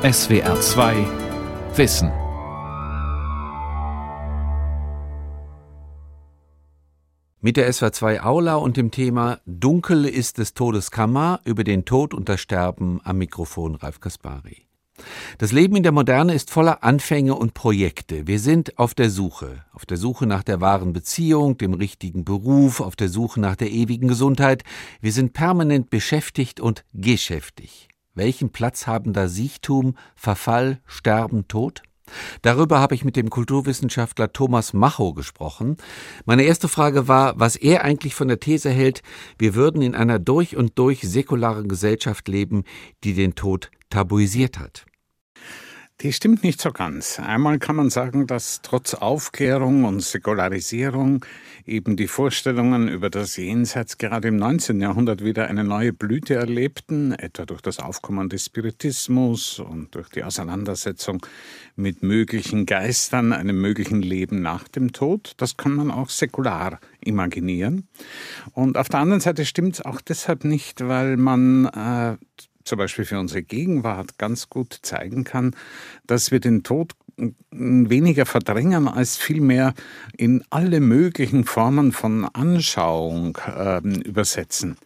SWR 2 Wissen. Mit der SWR 2 Aula und dem Thema Dunkel ist des Todes Kammer über den Tod und das Sterben am Mikrofon Ralf Kaspari. Das Leben in der Moderne ist voller Anfänge und Projekte. Wir sind auf der Suche, auf der Suche nach der wahren Beziehung, dem richtigen Beruf, auf der Suche nach der ewigen Gesundheit. Wir sind permanent beschäftigt und geschäftig. Welchen Platz haben da Siechtum, Verfall, Sterben, Tod? Darüber habe ich mit dem Kulturwissenschaftler Thomas Macho gesprochen. Meine erste Frage war, was er eigentlich von der These hält, wir würden in einer durch und durch säkularen Gesellschaft leben, die den Tod tabuisiert hat. Die stimmt nicht so ganz. Einmal kann man sagen, dass trotz Aufklärung und Säkularisierung eben die Vorstellungen über das Jenseits gerade im 19. Jahrhundert wieder eine neue Blüte erlebten, etwa durch das Aufkommen des Spiritismus und durch die Auseinandersetzung mit möglichen Geistern, einem möglichen Leben nach dem Tod. Das kann man auch säkular imaginieren. Und auf der anderen Seite stimmt es auch deshalb nicht, weil man äh, zum Beispiel für unsere Gegenwart ganz gut zeigen kann, dass wir den Tod weniger verdrängen als vielmehr in alle möglichen Formen von Anschauung äh, übersetzen.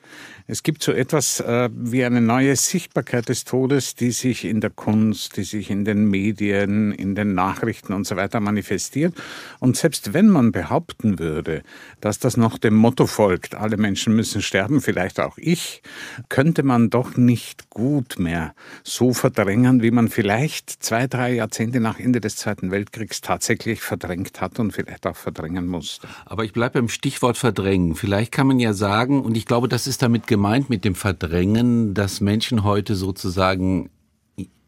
Es gibt so etwas äh, wie eine neue Sichtbarkeit des Todes, die sich in der Kunst, die sich in den Medien, in den Nachrichten und so weiter manifestiert. Und selbst wenn man behaupten würde, dass das noch dem Motto folgt, alle Menschen müssen sterben, vielleicht auch ich, könnte man doch nicht gut mehr so verdrängen, wie man vielleicht zwei, drei Jahrzehnte nach Ende des Zweiten Weltkriegs tatsächlich verdrängt hat und vielleicht auch verdrängen musste. Aber ich bleibe beim Stichwort verdrängen. Vielleicht kann man ja sagen, und ich glaube, das ist damit gemeint mit dem Verdrängen, dass Menschen heute sozusagen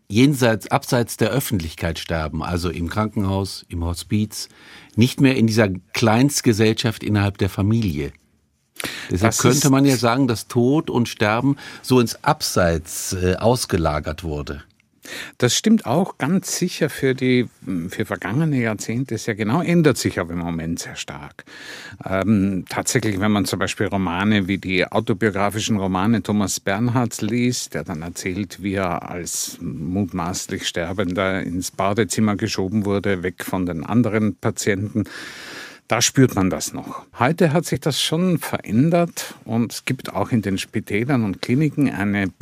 jenseits, abseits der Öffentlichkeit sterben, also im Krankenhaus, im Hospiz, nicht mehr in dieser Kleinstgesellschaft innerhalb der Familie. Deshalb das könnte man ja sagen, dass Tod und Sterben so ins Abseits äh, ausgelagert wurde. Das stimmt auch ganz sicher für die für vergangene Jahrzehnte sehr genau, ändert sich aber im Moment sehr stark. Ähm, tatsächlich, wenn man zum Beispiel Romane wie die autobiografischen Romane Thomas Bernhards liest, der dann erzählt, wie er als mutmaßlich Sterbender ins Badezimmer geschoben wurde, weg von den anderen Patienten, da spürt man das noch. Heute hat sich das schon verändert und es gibt auch in den Spitälern und Kliniken eine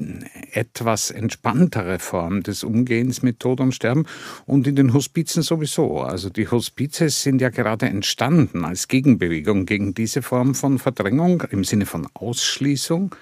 etwas entspanntere Form des Umgehens mit Tod und Sterben und in den Hospizen sowieso. Also die Hospize sind ja gerade entstanden als Gegenbewegung gegen diese Form von Verdrängung im Sinne von Ausschließung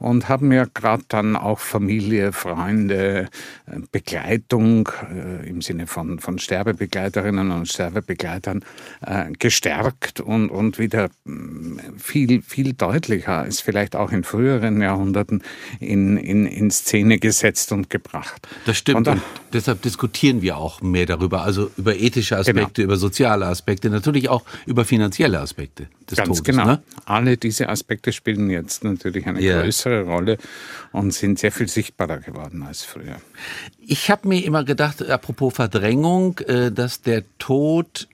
und haben ja gerade dann auch Familie, Freunde, äh, Begleitung äh, im Sinne von, von Sterbebegleiterinnen und Sterbebegleitern äh, gestärkt und, und wieder mm, viel, viel deutlicher als vielleicht auch in früheren Jahrhunderten in, in, in Szene gesetzt und gebracht. Das stimmt. Und, und deshalb diskutieren wir auch mehr darüber, also über ethische Aspekte, genau. über soziale Aspekte, natürlich auch über finanzielle Aspekte des Ganz Todes. Genau. Ne? Alle diese Aspekte spielen jetzt natürlich eine yeah. größere Rolle und sind sehr viel sichtbarer geworden als früher. Ich habe mir immer gedacht, apropos Verdrängung, äh, dass der Tod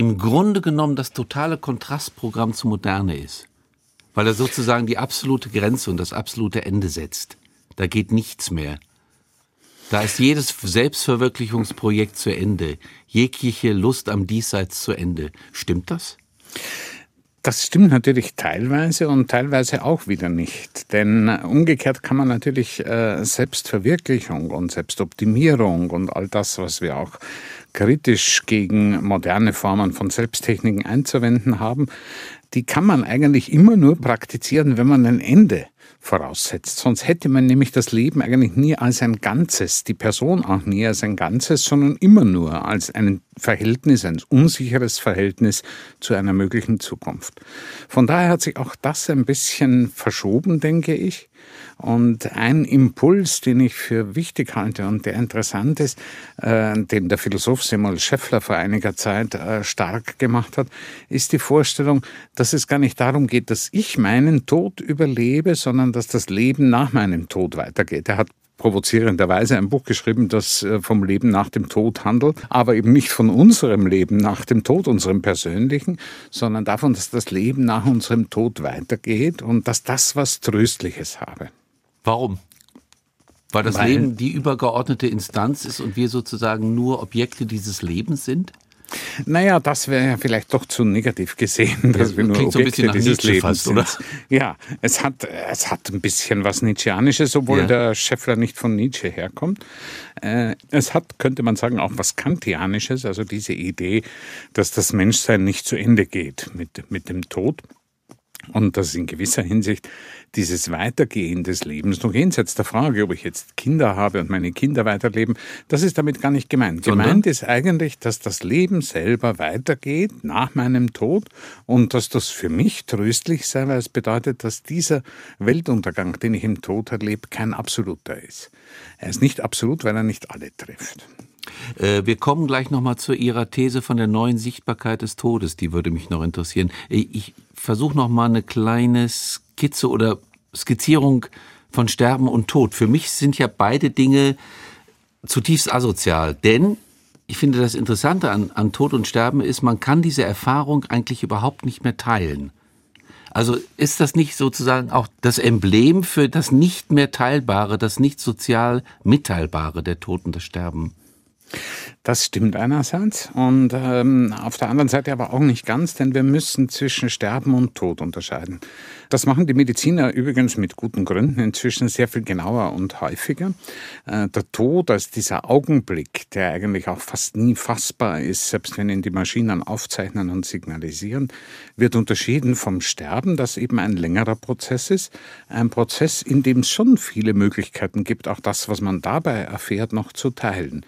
im Grunde genommen das totale Kontrastprogramm zur Moderne ist. Weil er sozusagen die absolute Grenze und das absolute Ende setzt. Da geht nichts mehr. Da ist jedes Selbstverwirklichungsprojekt zu Ende, jegliche Lust am Diesseits zu Ende. Stimmt das? Das stimmt natürlich teilweise und teilweise auch wieder nicht. Denn umgekehrt kann man natürlich äh, Selbstverwirklichung und Selbstoptimierung und all das, was wir auch kritisch gegen moderne Formen von Selbsttechniken einzuwenden haben, die kann man eigentlich immer nur praktizieren, wenn man ein Ende voraussetzt. Sonst hätte man nämlich das Leben eigentlich nie als ein Ganzes, die Person auch nie als ein Ganzes, sondern immer nur als ein Verhältnis, ein unsicheres Verhältnis zu einer möglichen Zukunft. Von daher hat sich auch das ein bisschen verschoben, denke ich. Und ein Impuls, den ich für wichtig halte und der interessant ist, äh, den der Philosoph Samuel Scheffler vor einiger Zeit äh, stark gemacht hat, ist die Vorstellung, dass es gar nicht darum geht, dass ich meinen Tod überlebe, sondern dass das Leben nach meinem Tod weitergeht. Er hat provozierenderweise ein Buch geschrieben, das äh, vom Leben nach dem Tod handelt, aber eben nicht von unserem Leben nach dem Tod, unserem persönlichen, sondern davon, dass das Leben nach unserem Tod weitergeht und dass das was Tröstliches habe. Warum? Weil das Weil, Leben die übergeordnete Instanz ist und wir sozusagen nur Objekte dieses Lebens sind? Naja, das wäre ja vielleicht doch zu negativ gesehen, dass ja, wir nur Objekte so ein bisschen dieses Nietzsche Lebens fast, oder? Ja, es hat, es hat ein bisschen was Nietzscheanisches, obwohl ja. der Scheffler nicht von Nietzsche herkommt. Äh, es hat, könnte man sagen, auch was Kantianisches, also diese Idee, dass das Menschsein nicht zu Ende geht mit, mit dem Tod. Und dass in gewisser Hinsicht dieses Weitergehen des Lebens noch jenseits der Frage, ob ich jetzt Kinder habe und meine Kinder weiterleben, das ist damit gar nicht gemeint. Sondern? Gemeint ist eigentlich, dass das Leben selber weitergeht nach meinem Tod und dass das für mich tröstlich sei, weil es bedeutet, dass dieser Weltuntergang, den ich im Tod erlebe, kein absoluter ist. Er ist nicht absolut, weil er nicht alle trifft. Äh, wir kommen gleich nochmal zu Ihrer These von der neuen Sichtbarkeit des Todes. Die würde mich noch interessieren. Äh, ich versuche nochmal eine kleine Skizze oder Skizzierung von Sterben und Tod. Für mich sind ja beide Dinge zutiefst asozial, denn ich finde, das Interessante an, an Tod und Sterben ist, man kann diese Erfahrung eigentlich überhaupt nicht mehr teilen. Also ist das nicht sozusagen auch das Emblem für das nicht mehr Teilbare, das nicht sozial Mitteilbare, der Tod und das Sterben? Das stimmt einerseits und ähm, auf der anderen Seite aber auch nicht ganz, denn wir müssen zwischen Sterben und Tod unterscheiden. Das machen die Mediziner übrigens mit guten Gründen inzwischen sehr viel genauer und häufiger. Äh, der Tod als dieser Augenblick, der eigentlich auch fast nie fassbar ist, selbst wenn ihn die Maschinen aufzeichnen und signalisieren, wird unterschieden vom Sterben, das eben ein längerer Prozess ist. Ein Prozess, in dem es schon viele Möglichkeiten gibt, auch das, was man dabei erfährt, noch zu teilen.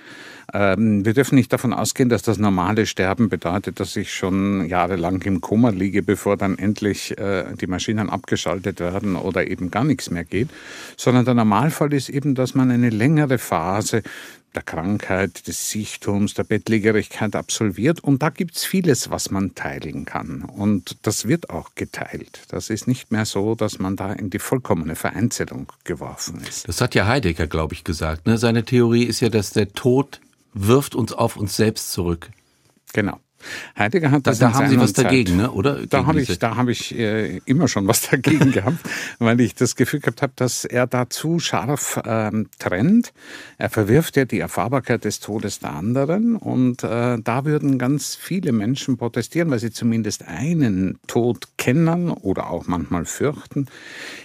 Ähm, wir dürfen nicht davon ausgehen, dass das normale Sterben bedeutet, dass ich schon jahrelang im Koma liege, bevor dann endlich äh, die Maschinen abgeschaltet werden oder eben gar nichts mehr geht, sondern der Normalfall ist eben, dass man eine längere Phase der Krankheit, des Sichtums, der Bettlägerigkeit absolviert. Und da gibt es vieles, was man teilen kann. Und das wird auch geteilt. Das ist nicht mehr so, dass man da in die vollkommene Vereinzelung geworfen ist. Das hat ja Heidegger, glaube ich, gesagt. Ne? Seine Theorie ist ja, dass der Tod wirft uns auf uns selbst zurück. Genau. Heidegger hat das. Da, da haben Sie was Zeit. dagegen, ne? oder? Da habe ich, da habe ich äh, immer schon was dagegen gehabt, weil ich das Gefühl gehabt habe, dass er da zu scharf ähm, trennt. Er verwirft ja die Erfahrbarkeit des Todes der anderen und äh, da würden ganz viele Menschen protestieren, weil sie zumindest einen Tod kennen oder auch manchmal fürchten,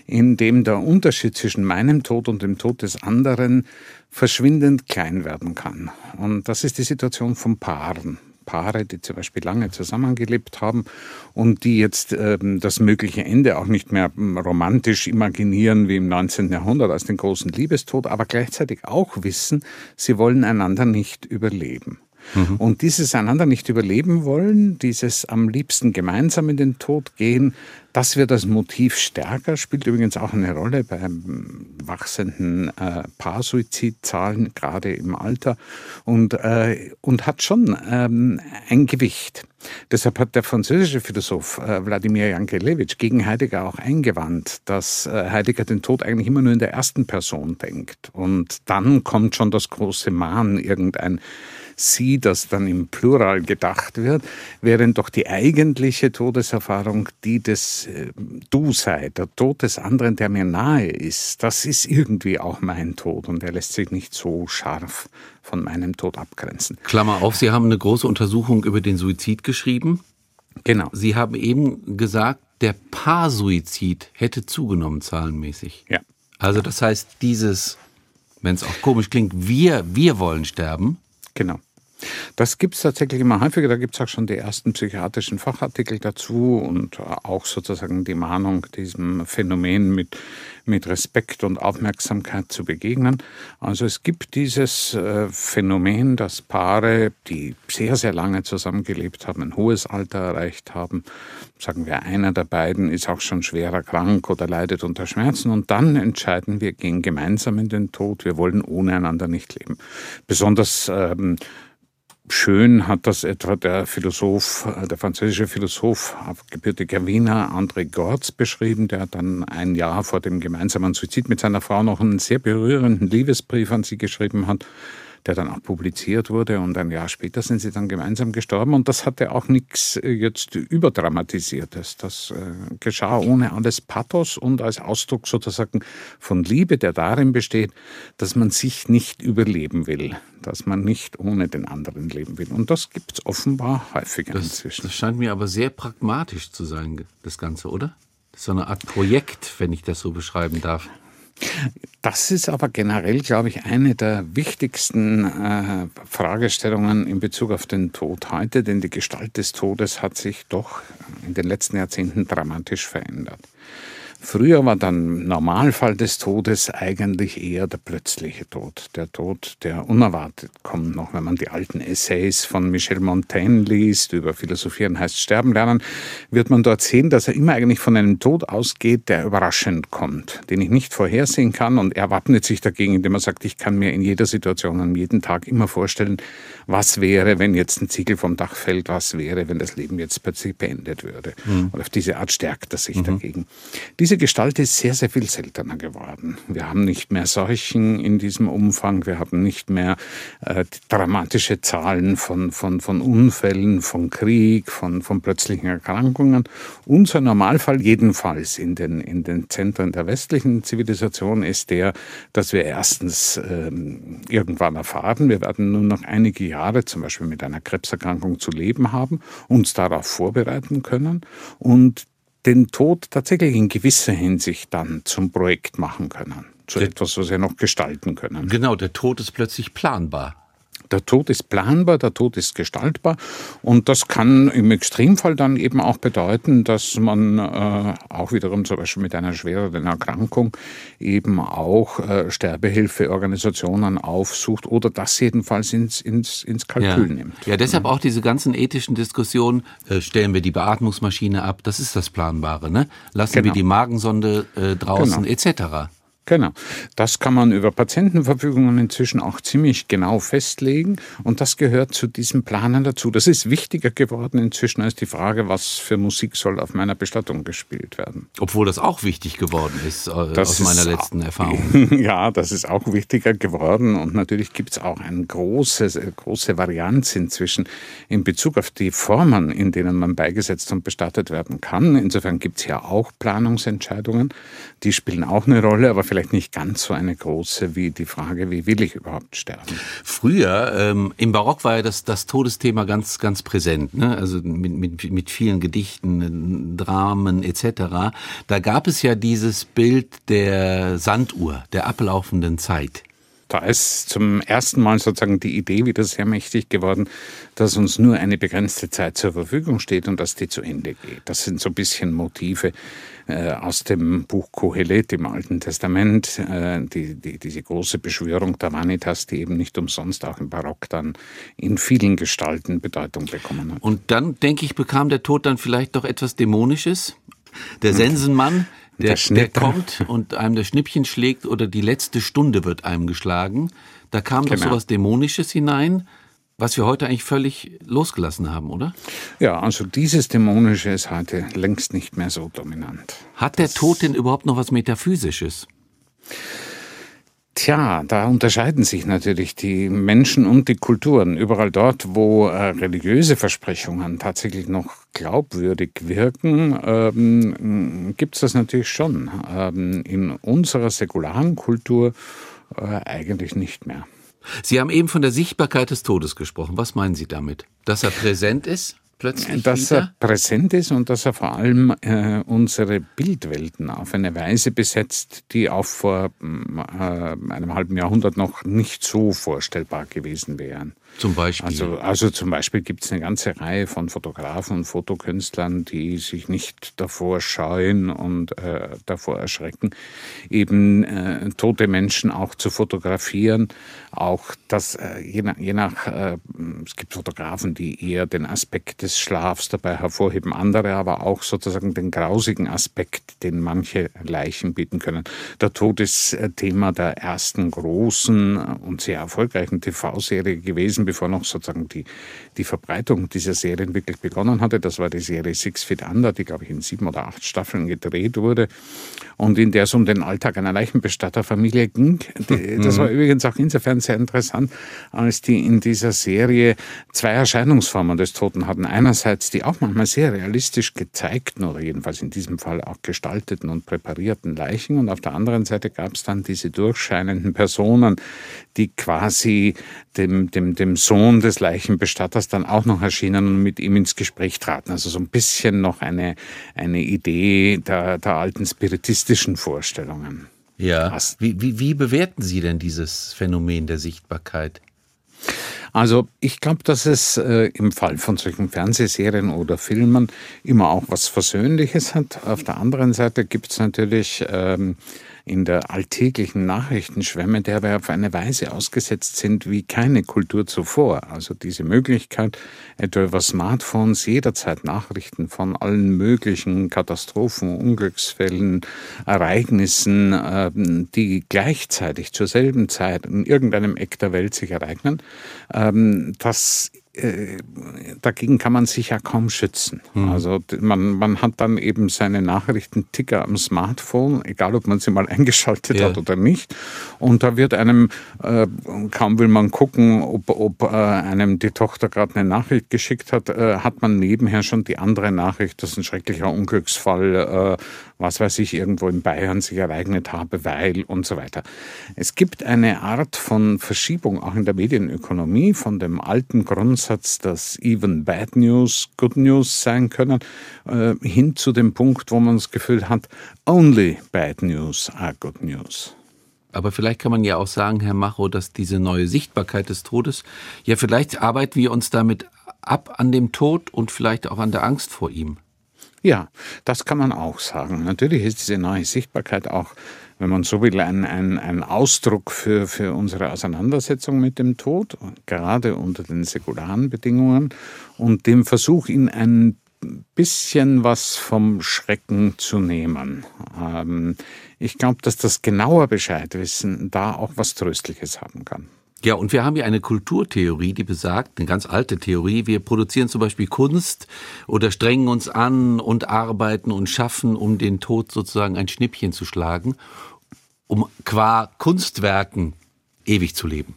in dem der Unterschied zwischen meinem Tod und dem Tod des anderen verschwindend klein werden kann. Und das ist die Situation von Paaren. Paare, die zum Beispiel lange zusammengelebt haben und die jetzt ähm, das mögliche Ende auch nicht mehr ähm, romantisch imaginieren wie im 19. Jahrhundert als den großen Liebestod, aber gleichzeitig auch wissen, sie wollen einander nicht überleben. Mhm. Und dieses einander nicht überleben wollen, dieses am liebsten gemeinsam in den Tod gehen, das wird als Motiv stärker, spielt übrigens auch eine Rolle beim wachsenden äh, Paarsuizidzahlen, gerade im Alter, und, äh, und hat schon ähm, ein Gewicht. Deshalb hat der französische Philosoph äh, Wladimir Jankelewitsch gegen Heidegger auch eingewandt, dass äh, Heidegger den Tod eigentlich immer nur in der ersten Person denkt. Und dann kommt schon das große Mahn, irgendein sie, das dann im Plural gedacht wird, während doch die eigentliche Todeserfahrung die des äh, Du sei, der Tod des anderen, der mir nahe ist, das ist irgendwie auch mein Tod und er lässt sich nicht so scharf von meinem Tod abgrenzen. Klammer auf, Sie haben eine große Untersuchung über den Suizid geschrieben. Genau. Sie haben eben gesagt, der Paarsuizid hätte zugenommen zahlenmäßig. Ja. Also das heißt, dieses, wenn es auch komisch klingt, wir, wir wollen sterben. Genau. Das gibt es tatsächlich immer häufiger. Da gibt es auch schon die ersten psychiatrischen Fachartikel dazu und auch sozusagen die Mahnung, diesem Phänomen mit, mit Respekt und Aufmerksamkeit zu begegnen. Also es gibt dieses äh, Phänomen, dass Paare, die sehr, sehr lange zusammengelebt haben, ein hohes Alter erreicht haben, sagen wir, einer der beiden ist auch schon schwerer krank oder leidet unter Schmerzen und dann entscheiden wir, gehen gemeinsam in den Tod. Wir wollen ohne einander nicht leben. Besonders ähm, Schön hat das etwa der Philosoph, äh, der französische Philosoph, gebürtiger Wiener, André Gortz beschrieben. Der dann ein Jahr vor dem gemeinsamen Suizid mit seiner Frau noch einen sehr berührenden Liebesbrief an sie geschrieben hat. Der dann auch publiziert wurde und ein Jahr später sind sie dann gemeinsam gestorben und das hatte auch nichts äh, jetzt überdramatisiertes. Das äh, geschah ohne alles Pathos und als Ausdruck sozusagen von Liebe, der darin besteht, dass man sich nicht überleben will, dass man nicht ohne den anderen leben will. Und das gibt es offenbar häufiger das, inzwischen. Das scheint mir aber sehr pragmatisch zu sein, das Ganze, oder? So eine Art Projekt, wenn ich das so beschreiben darf. Das ist aber generell, glaube ich, eine der wichtigsten äh, Fragestellungen in Bezug auf den Tod heute, denn die Gestalt des Todes hat sich doch in den letzten Jahrzehnten dramatisch verändert. Früher war der Normalfall des Todes eigentlich eher der plötzliche Tod. Der Tod, der unerwartet kommt. Noch wenn man die alten Essays von Michel Montaigne liest, über Philosophieren heißt Sterben lernen, wird man dort sehen, dass er immer eigentlich von einem Tod ausgeht, der überraschend kommt, den ich nicht vorhersehen kann. Und er wappnet sich dagegen, indem er sagt, ich kann mir in jeder Situation, an jedem Tag immer vorstellen, was wäre, wenn jetzt ein Ziegel vom Dach fällt, was wäre, wenn das Leben jetzt plötzlich beendet würde. Mhm. Und auf diese Art stärkt er sich mhm. dagegen. Diese Gestalt ist sehr, sehr viel seltener geworden. Wir haben nicht mehr Seuchen in diesem Umfang, wir haben nicht mehr äh, dramatische Zahlen von, von, von Unfällen, von Krieg, von, von plötzlichen Erkrankungen. Unser Normalfall jedenfalls in den, in den Zentren der westlichen Zivilisation ist der, dass wir erstens ähm, irgendwann erfahren, wir werden nur noch einige Jahre zum Beispiel mit einer Krebserkrankung zu leben haben, uns darauf vorbereiten können und den Tod tatsächlich in gewisser Hinsicht dann zum Projekt machen können. Zu der, etwas, was wir noch gestalten können. Genau, der Tod ist plötzlich planbar. Der Tod ist planbar, der Tod ist gestaltbar und das kann im Extremfall dann eben auch bedeuten, dass man äh, auch wiederum zum Beispiel mit einer schwereren Erkrankung eben auch äh, Sterbehilfeorganisationen aufsucht oder das jedenfalls ins, ins, ins Kalkül ja. nimmt. Ja, deshalb auch diese ganzen ethischen Diskussionen, äh, stellen wir die Beatmungsmaschine ab, das ist das Planbare, ne? Lassen genau. wir die Magensonde äh, draußen genau. etc. Genau. Das kann man über Patientenverfügungen inzwischen auch ziemlich genau festlegen und das gehört zu diesem Planen dazu. Das ist wichtiger geworden inzwischen als die Frage, was für Musik soll auf meiner Bestattung gespielt werden. Obwohl das auch wichtig geworden ist, äh, das aus meiner letzten Erfahrung. ja, das ist auch wichtiger geworden und natürlich gibt es auch eine große, große Varianz inzwischen in Bezug auf die Formen, in denen man beigesetzt und bestattet werden kann. Insofern gibt es ja auch Planungsentscheidungen, die spielen auch eine Rolle, aber vielleicht vielleicht nicht ganz so eine große wie die Frage, wie will ich überhaupt sterben. Früher, ähm, im Barock war ja das, das Todesthema ganz, ganz präsent, ne? also mit, mit, mit vielen Gedichten, Dramen etc. Da gab es ja dieses Bild der Sanduhr, der ablaufenden Zeit. Da ist zum ersten Mal sozusagen die Idee wieder sehr mächtig geworden, dass uns nur eine begrenzte Zeit zur Verfügung steht und dass die zu Ende geht. Das sind so ein bisschen Motive äh, aus dem Buch Kohelet im Alten Testament, äh, die, die, diese große Beschwörung der Vanitas, die eben nicht umsonst auch im Barock dann in vielen Gestalten Bedeutung bekommen hat. Und dann, denke ich, bekam der Tod dann vielleicht doch etwas Dämonisches. Der Sensenmann, der, der, der kommt und einem das Schnippchen schlägt oder die letzte Stunde wird einem geschlagen. Da kam genau. doch sowas Dämonisches hinein, was wir heute eigentlich völlig losgelassen haben, oder? Ja, also dieses Dämonische ist heute längst nicht mehr so dominant. Hat der Tod denn überhaupt noch was Metaphysisches? Tja, da unterscheiden sich natürlich die Menschen und die Kulturen. Überall dort, wo äh, religiöse Versprechungen tatsächlich noch glaubwürdig wirken, ähm, gibt es das natürlich schon. Ähm, in unserer säkularen Kultur äh, eigentlich nicht mehr. Sie haben eben von der Sichtbarkeit des Todes gesprochen. Was meinen Sie damit? Dass er präsent ist? Plötzlich Dass wieder? er präsent ist und dass er vor allem äh, unsere Bildwelten auf eine Weise besetzt, die auch vor äh, einem halben Jahrhundert noch nicht so vorstellbar gewesen wären. Zum Beispiel? Also, also zum Beispiel gibt es eine ganze Reihe von Fotografen und Fotokünstlern, die sich nicht davor scheuen und äh, davor erschrecken, eben äh, tote Menschen auch zu fotografieren. Auch das, äh, je nach, je nach äh, es gibt Fotografen, die eher den Aspekt des Schlafs dabei hervorheben, andere aber auch sozusagen den grausigen Aspekt, den manche Leichen bieten können. Der Tod ist äh, Thema der ersten großen und sehr erfolgreichen TV-Serie gewesen bevor noch sozusagen die, die Verbreitung dieser Serien wirklich begonnen hatte. Das war die Serie Six Feet Under, die, glaube ich, in sieben oder acht Staffeln gedreht wurde und in der es um den Alltag einer Leichenbestatterfamilie ging. Das war übrigens auch insofern sehr interessant, als die in dieser Serie zwei Erscheinungsformen des Toten hatten. Einerseits die auch manchmal sehr realistisch gezeigten oder jedenfalls in diesem Fall auch gestalteten und präparierten Leichen und auf der anderen Seite gab es dann diese durchscheinenden Personen, die quasi dem, dem, dem Sohn des Leichenbestatters dann auch noch erschienen und mit ihm ins Gespräch traten. Also so ein bisschen noch eine, eine Idee der, der alten spiritistischen Vorstellungen. Ja. Wie, wie, wie bewerten Sie denn dieses Phänomen der Sichtbarkeit? Also ich glaube, dass es äh, im Fall von solchen Fernsehserien oder Filmen immer auch was Versöhnliches hat. Auf der anderen Seite gibt es natürlich ähm, in der alltäglichen Nachrichtenschwemme, der wir auf eine Weise ausgesetzt sind wie keine Kultur zuvor. Also diese Möglichkeit, etwa über Smartphones jederzeit Nachrichten von allen möglichen Katastrophen, Unglücksfällen, Ereignissen, ähm, die gleichzeitig zur selben Zeit in irgendeinem Eck der Welt sich ereignen, ähm, das äh, dagegen kann man sich ja kaum schützen. Mhm. Also man, man hat dann eben seine Nachrichtenticker am Smartphone, egal ob man sie mal eingeschaltet ja. hat oder nicht. Und da wird einem, äh, kaum will man gucken, ob, ob äh, einem die Tochter gerade eine Nachricht geschickt hat, äh, hat man nebenher schon die andere Nachricht, dass ein schrecklicher Unglücksfall, äh, was weiß ich, irgendwo in Bayern sich ereignet habe, weil und so weiter. Es gibt eine Art von Verschiebung auch in der Medienökonomie von dem alten Grundsatz, dass even bad news good news sein können, äh, hin zu dem Punkt, wo man das Gefühl hat, only bad news are good news. Aber vielleicht kann man ja auch sagen, Herr Macho, dass diese neue Sichtbarkeit des Todes, ja vielleicht arbeiten wir uns damit ab an dem Tod und vielleicht auch an der Angst vor ihm. Ja, das kann man auch sagen. Natürlich ist diese neue Sichtbarkeit auch wenn man so will, ein, ein, ein Ausdruck für, für unsere Auseinandersetzung mit dem Tod, gerade unter den säkularen Bedingungen und dem Versuch, ihn ein bisschen was vom Schrecken zu nehmen. Ähm, ich glaube, dass das genauer Bescheid wissen da auch was Tröstliches haben kann. Ja, und wir haben hier eine Kulturtheorie, die besagt, eine ganz alte Theorie, wir produzieren zum Beispiel Kunst oder strengen uns an und arbeiten und schaffen, um den Tod sozusagen ein Schnippchen zu schlagen, um qua Kunstwerken ewig zu leben.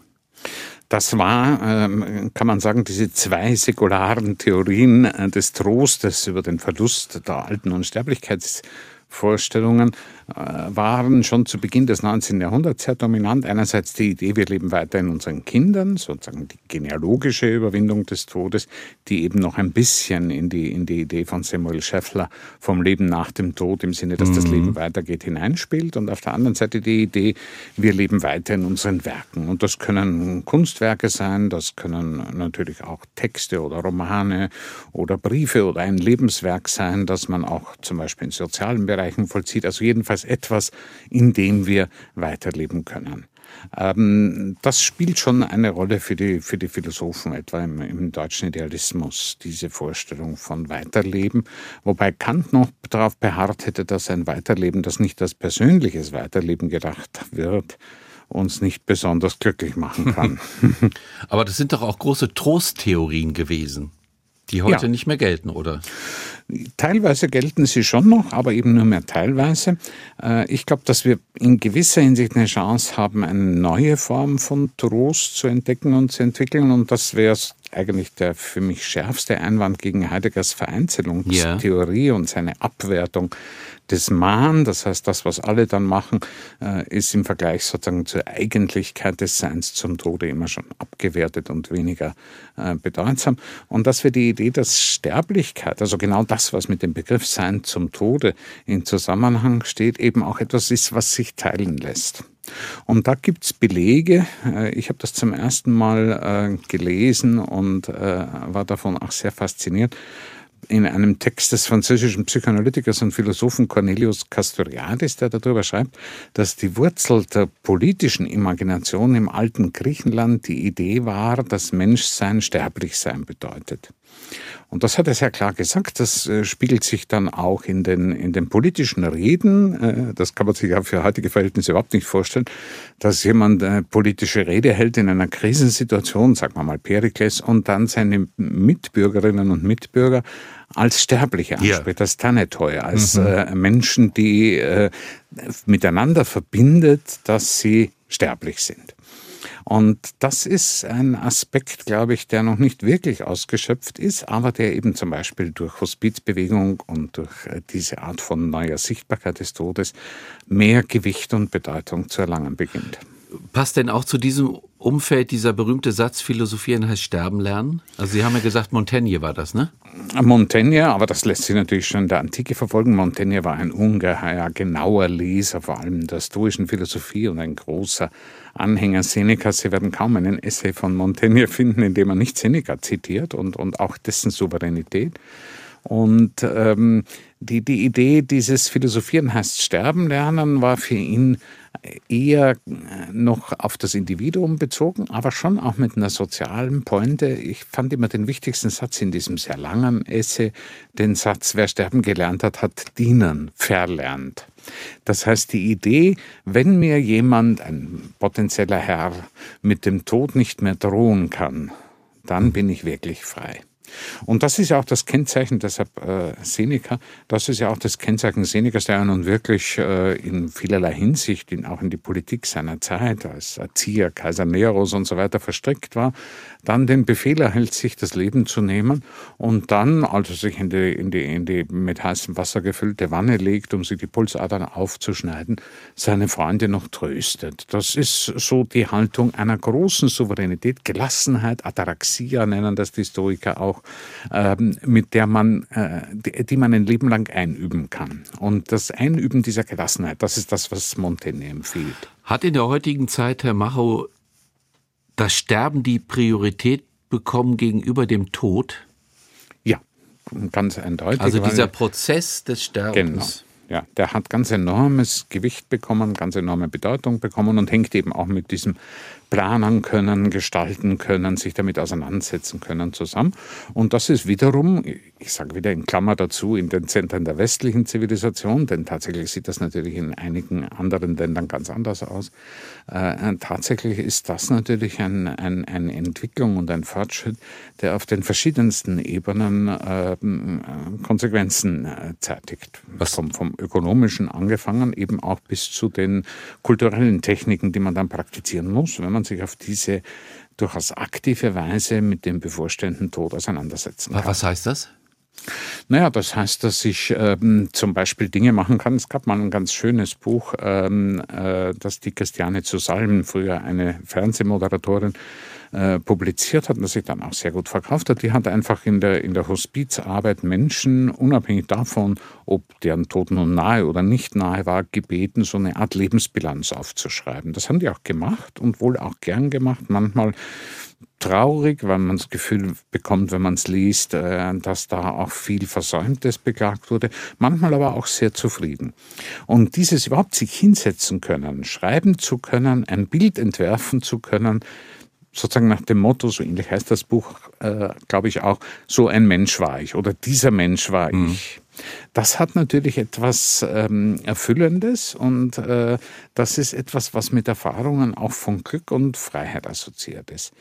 Das war, ähm, kann man sagen, diese zwei säkularen Theorien äh, des Trostes über den Verlust der alten Unsterblichkeitsvorstellungen waren schon zu Beginn des 19. Jahrhunderts sehr dominant. Einerseits die Idee, wir leben weiter in unseren Kindern, sozusagen die genealogische Überwindung des Todes, die eben noch ein bisschen in die, in die Idee von Samuel Scheffler vom Leben nach dem Tod im Sinne, dass mhm. das Leben weitergeht, hineinspielt. Und auf der anderen Seite die Idee, wir leben weiter in unseren Werken. Und das können Kunstwerke sein, das können natürlich auch Texte oder Romane oder Briefe oder ein Lebenswerk sein, das man auch zum Beispiel in sozialen Bereichen vollzieht. Also jedenfalls als etwas, in dem wir weiterleben können. Ähm, das spielt schon eine Rolle für die, für die Philosophen, etwa im, im, deutschen Idealismus, diese Vorstellung von Weiterleben. Wobei Kant noch darauf beharrt hätte, dass ein Weiterleben, das nicht als persönliches Weiterleben gedacht wird, uns nicht besonders glücklich machen kann. Aber das sind doch auch große Trosttheorien gewesen, die heute ja. nicht mehr gelten, oder? Teilweise gelten sie schon noch, aber eben nur mehr teilweise. Äh, ich glaube, dass wir in gewisser Hinsicht eine Chance haben, eine neue Form von Trost zu entdecken und zu entwickeln. Und das wäre eigentlich der für mich schärfste Einwand gegen Heideggers Vereinzelungstheorie yeah. und seine Abwertung des Mahn, das heißt, das, was alle dann machen, äh, ist im Vergleich sozusagen zur Eigentlichkeit des Seins zum Tode immer schon abgewertet und weniger äh, bedeutsam. Und dass wir die Idee, dass Sterblichkeit, also genau das, was mit dem Begriff Sein zum Tode in Zusammenhang steht, eben auch etwas ist, was sich teilen lässt. Und da gibt es Belege. Äh, ich habe das zum ersten Mal gelesen und war davon auch sehr fasziniert in einem Text des französischen Psychoanalytikers und Philosophen Cornelius Castoriadis, der darüber schreibt, dass die Wurzel der politischen Imagination im alten Griechenland die Idee war, dass Menschsein sterblich sein bedeutet. Und das hat er sehr klar gesagt. Das äh, spiegelt sich dann auch in den, in den politischen Reden. Äh, das kann man sich ja für heutige Verhältnisse überhaupt nicht vorstellen, dass jemand eine politische Rede hält in einer Krisensituation, sagen wir mal Perikles, und dann seine Mitbürgerinnen und Mitbürger als Sterbliche anspricht, ja. als Tanetoi, als mhm. äh, Menschen, die äh, miteinander verbindet, dass sie sterblich sind. Und das ist ein Aspekt, glaube ich, der noch nicht wirklich ausgeschöpft ist, aber der eben zum Beispiel durch Hospizbewegung und durch äh, diese Art von neuer Sichtbarkeit des Todes mehr Gewicht und Bedeutung zu erlangen beginnt. Passt denn auch zu diesem Umfeld dieser berühmte Satz, Philosophieren heißt Sterben lernen? Also Sie haben ja gesagt, Montaigne war das, ne? Montaigne, aber das lässt sich natürlich schon in der Antike verfolgen. Montaigne war ein ungeheuer, genauer Leser, vor allem der stoischen Philosophie und ein großer Anhänger Senecas. Sie werden kaum einen Essay von Montaigne finden, in dem er nicht Seneca zitiert und, und auch dessen Souveränität. Und ähm, die, die Idee dieses Philosophieren heißt Sterben lernen war für ihn eher noch auf das Individuum bezogen, aber schon auch mit einer sozialen Pointe. Ich fand immer den wichtigsten Satz in diesem sehr langen Essay, den Satz, wer sterben gelernt hat, hat dienen verlernt. Das heißt, die Idee, wenn mir jemand, ein potenzieller Herr, mit dem Tod nicht mehr drohen kann, dann bin ich wirklich frei. Und das ist ja auch das Kennzeichen, deshalb äh, Seneca, das ist ja auch das Kennzeichen Senecas, der nun wirklich äh, in vielerlei Hinsicht in, auch in die Politik seiner Zeit als Erzieher Kaiser Neros und so weiter verstrickt war, dann den Befehl erhält, sich das Leben zu nehmen und dann, also sich in die, in die, in die mit heißem Wasser gefüllte Wanne legt, um sich die Pulsadern aufzuschneiden, seine Freunde noch tröstet. Das ist so die Haltung einer großen Souveränität, Gelassenheit, Ataraxia nennen das die Historiker auch, ähm, mit der man, äh, die, die man ein Leben lang einüben kann. Und das Einüben dieser Gelassenheit, das ist das, was Montaigne empfiehlt. Hat in der heutigen Zeit, Herr Macho, das Sterben die Priorität bekommen gegenüber dem Tod? Ja, ganz eindeutig. Also dieser Prozess des Sterbens. Genau. Ja, der hat ganz enormes Gewicht bekommen, ganz enorme Bedeutung bekommen und hängt eben auch mit diesem planen können, gestalten können, sich damit auseinandersetzen können zusammen. Und das ist wiederum, ich sage wieder in Klammer dazu, in den Zentren der westlichen Zivilisation, denn tatsächlich sieht das natürlich in einigen anderen Ländern ganz anders aus. Äh, tatsächlich ist das natürlich ein, ein, eine Entwicklung und ein Fortschritt, der auf den verschiedensten Ebenen äh, Konsequenzen äh, zeitigt. Was? Vom, vom ökonomischen angefangen, eben auch bis zu den kulturellen Techniken, die man dann praktizieren muss, wenn man sich auf diese durchaus aktive Weise mit dem bevorstehenden Tod auseinandersetzen kann. Was heißt das? Naja, das heißt, dass ich ähm, zum Beispiel Dinge machen kann. Es gab mal ein ganz schönes Buch, ähm, äh, das die Christiane zu Salmen, früher eine Fernsehmoderatorin, äh, publiziert hat und das sich dann auch sehr gut verkauft hat. Die hat einfach in der, in der Hospizarbeit Menschen, unabhängig davon, ob deren Tod nun nahe oder nicht nahe war, gebeten, so eine Art Lebensbilanz aufzuschreiben. Das haben die auch gemacht und wohl auch gern gemacht. Manchmal traurig, weil man das Gefühl bekommt, wenn man es liest, äh, dass da auch viel Versäumtes beklagt wurde, manchmal aber auch sehr zufrieden. Und dieses überhaupt sich hinsetzen können, schreiben zu können, ein Bild entwerfen zu können, sozusagen nach dem Motto, so ähnlich heißt das Buch, äh, glaube ich auch, so ein Mensch war ich oder dieser Mensch war mhm. ich. Das hat natürlich etwas ähm, Erfüllendes und äh, das ist etwas, was mit Erfahrungen auch von Glück und Freiheit assoziiert ist.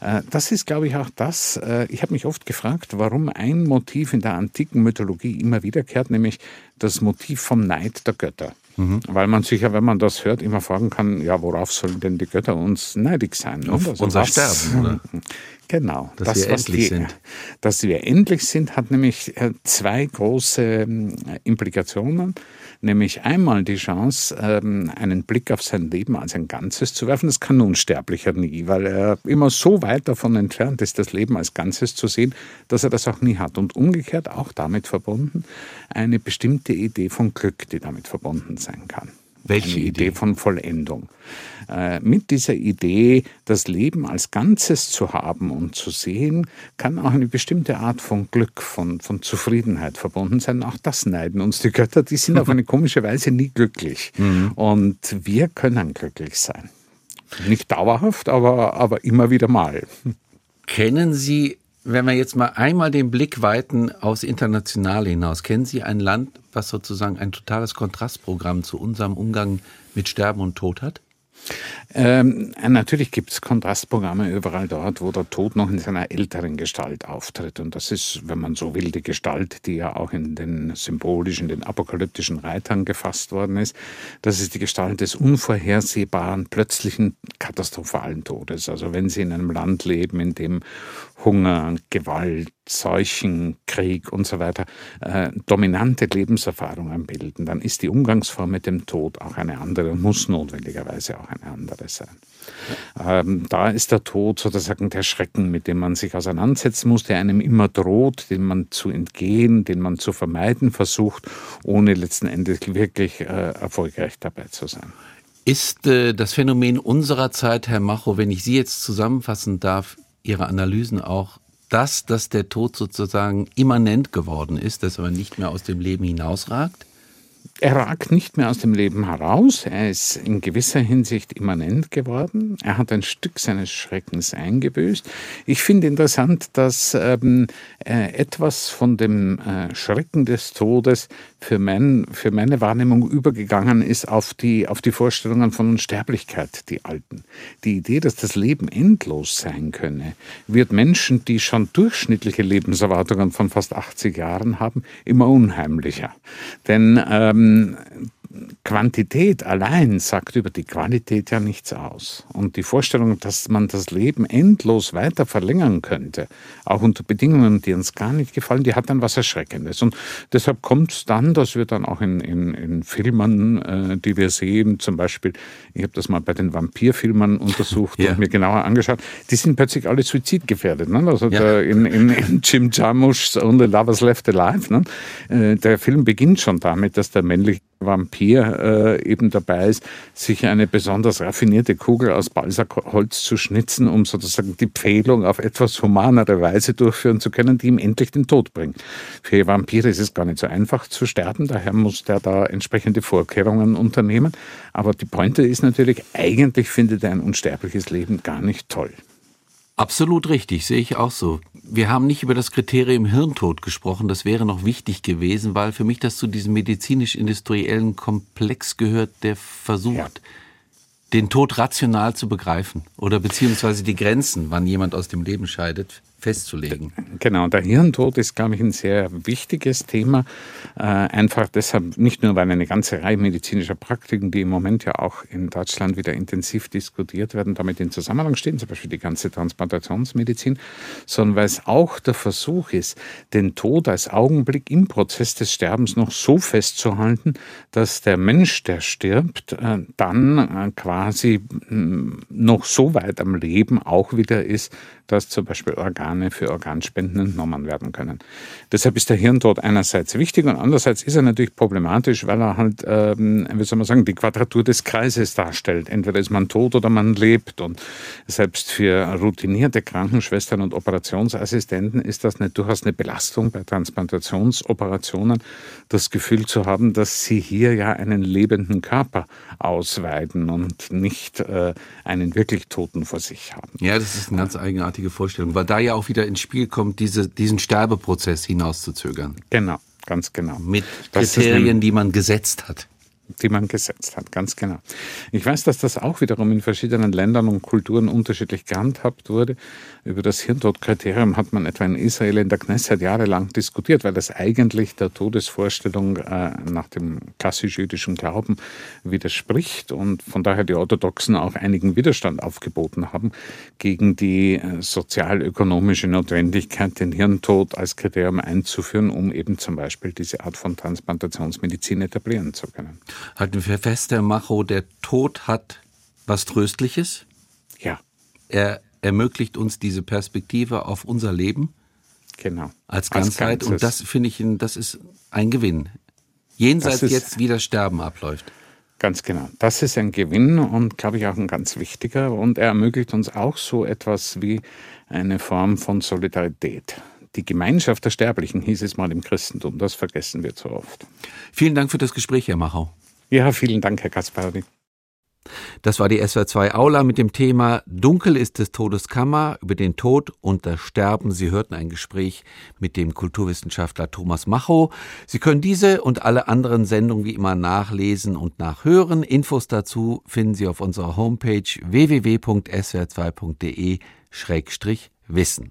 Äh, das ist, glaube ich, auch das. Äh, ich habe mich oft gefragt, warum ein Motiv in der antiken Mythologie immer wiederkehrt, nämlich das Motiv vom Neid der Götter. Mhm. Weil man sich ja, wenn man das hört, immer fragen kann, ja, worauf sollen denn die Götter uns neidig sein? Auf also unser was, Sterben, oder? Genau. Dass das, wir endlich die, sind. Dass wir endlich sind, hat nämlich äh, zwei große ähm, Implikationen. Nämlich einmal die Chance, ähm, einen Blick auf sein Leben als ein Ganzes zu werfen. Das kann ein Unsterblicher nie, weil er immer so weit davon entfernt ist, das Leben als Ganzes zu sehen, dass er das auch nie hat. Und umgekehrt auch damit verbunden eine bestimmte Idee von Glück, die damit verbunden sein kann. Welche eine Idee? Idee von Vollendung. Äh, mit dieser Idee, das Leben als Ganzes zu haben und zu sehen, kann auch eine bestimmte Art von Glück, von, von Zufriedenheit verbunden sein. Auch das neiden uns die Götter, die sind auf eine komische Weise nie glücklich. Mhm. Und wir können glücklich sein. Nicht dauerhaft, aber, aber immer wieder mal. Kennen Sie, wenn wir jetzt mal einmal den Blick weiten aufs Internationale hinaus, kennen Sie ein Land, was sozusagen ein totales Kontrastprogramm zu unserem Umgang mit Sterben und Tod hat? Ähm, natürlich gibt es Kontrastprogramme überall dort, wo der Tod noch in seiner älteren Gestalt auftritt. Und das ist, wenn man so will, die Gestalt, die ja auch in den symbolischen, den apokalyptischen Reitern gefasst worden ist. Das ist die Gestalt des unvorhersehbaren, plötzlichen, katastrophalen Todes. Also wenn Sie in einem Land leben, in dem Hunger, Gewalt, Seuchen, Krieg und so weiter äh, dominante Lebenserfahrungen bilden, dann ist die Umgangsform mit dem Tod auch eine andere und muss notwendigerweise auch eine andere sein. Ähm, da ist der Tod sozusagen der Schrecken, mit dem man sich auseinandersetzen muss, der einem immer droht, den man zu entgehen, den man zu vermeiden versucht, ohne letzten Endes wirklich äh, erfolgreich dabei zu sein. Ist äh, das Phänomen unserer Zeit, Herr Macho, wenn ich Sie jetzt zusammenfassen darf, Ihre Analysen auch das, dass der Tod sozusagen immanent geworden ist, dass er nicht mehr aus dem Leben hinausragt? Er ragt nicht mehr aus dem Leben heraus. Er ist in gewisser Hinsicht immanent geworden. Er hat ein Stück seines Schreckens eingebüßt. Ich finde interessant, dass ähm, äh, etwas von dem äh, Schrecken des Todes für, mein, für meine Wahrnehmung übergegangen ist auf die, auf die Vorstellungen von Unsterblichkeit, die alten. Die Idee, dass das Leben endlos sein könne, wird Menschen, die schon durchschnittliche Lebenserwartungen von fast 80 Jahren haben, immer unheimlicher. Denn ähm, ähm, Quantität allein sagt über die Qualität ja nichts aus. Und die Vorstellung, dass man das Leben endlos weiter verlängern könnte, auch unter Bedingungen, die uns gar nicht gefallen, die hat dann was Erschreckendes. Und deshalb kommt es dann, dass wir dann auch in, in, in Filmen, äh, die wir sehen, zum Beispiel, ich habe das mal bei den Vampirfilmen untersucht ja. und mir genauer angeschaut, die sind plötzlich alle suizidgefährdet. Ne? Also ja. der, in, in, in, Jim Jarmusch's Only Lovers Left Alive, ne? äh, der Film beginnt schon damit, dass der männliche Vampir äh, eben dabei ist, sich eine besonders raffinierte Kugel aus Balsaholz zu schnitzen, um sozusagen die Pfählung auf etwas humanere Weise durchführen zu können, die ihm endlich den Tod bringt. Für Vampire ist es gar nicht so einfach zu sterben, daher muss der da entsprechende Vorkehrungen unternehmen. Aber die Pointe ist natürlich, eigentlich findet er ein unsterbliches Leben gar nicht toll. Absolut richtig, sehe ich auch so. Wir haben nicht über das Kriterium Hirntod gesprochen, das wäre noch wichtig gewesen, weil für mich das zu diesem medizinisch-industriellen Komplex gehört, der versucht, ja. den Tod rational zu begreifen oder beziehungsweise die Grenzen, wann jemand aus dem Leben scheidet, festzulegen. Genau, der Hirntod ist, glaube ich, ein sehr wichtiges Thema. Äh, einfach deshalb, nicht nur, weil eine ganze Reihe medizinischer Praktiken, die im Moment ja auch in Deutschland wieder intensiv diskutiert werden, damit in Zusammenhang stehen, zum Beispiel die ganze Transplantationsmedizin, sondern weil es auch der Versuch ist, den Tod als Augenblick im Prozess des Sterbens noch so festzuhalten, dass der Mensch, der stirbt, äh, dann äh, quasi noch so weit am Leben auch wieder ist, dass zum Beispiel Organe für Organspenden entnommen werden können. Deshalb ist der Hirntod einerseits wichtig und andererseits ist er natürlich problematisch, weil er halt, ähm, wie soll man sagen, die Quadratur des Kreises darstellt. Entweder ist man tot oder man lebt. Und selbst für routinierte Krankenschwestern und Operationsassistenten ist das nicht durchaus eine Belastung bei Transplantationsoperationen, das Gefühl zu haben, dass sie hier ja einen lebenden Körper ausweiden und nicht äh, einen wirklich Toten vor sich haben. Ja, das ist eine ganz eigenartige Vorstellung, weil da ja auch wieder ins Spiel kommt, diese, diesen Sterbeprozess hinauszuzögern. Genau, ganz genau. Mit Kriterien, die man gesetzt hat die man gesetzt hat, ganz genau. Ich weiß, dass das auch wiederum in verschiedenen Ländern und Kulturen unterschiedlich gehandhabt wurde. Über das Hirntodkriterium hat man etwa in Israel in der Knesset jahrelang diskutiert, weil das eigentlich der Todesvorstellung äh, nach dem klassisch-jüdischen Glauben widerspricht und von daher die Orthodoxen auch einigen Widerstand aufgeboten haben gegen die äh, sozial-ökonomische Notwendigkeit, den Hirntod als Kriterium einzuführen, um eben zum Beispiel diese Art von Transplantationsmedizin etablieren zu können halten wir fest, Herr Macho, der Tod hat was Tröstliches. Ja. Er ermöglicht uns diese Perspektive auf unser Leben. Genau. Als Ganzheit. Als und das finde ich, das ist ein Gewinn. Jenseits jetzt, wie das Sterben abläuft. Ganz genau. Das ist ein Gewinn und, glaube ich, auch ein ganz wichtiger. Und er ermöglicht uns auch so etwas wie eine Form von Solidarität. Die Gemeinschaft der Sterblichen hieß es mal im Christentum. Das vergessen wir zu oft. Vielen Dank für das Gespräch, Herr Machau. Ja, vielen Dank, Herr Kaspari. Das war die SWR2 Aula mit dem Thema Dunkel ist des Todes Kammer über den Tod und das Sterben. Sie hörten ein Gespräch mit dem Kulturwissenschaftler Thomas Macho. Sie können diese und alle anderen Sendungen wie immer nachlesen und nachhören. Infos dazu finden Sie auf unserer Homepage www.swr2.de-wissen.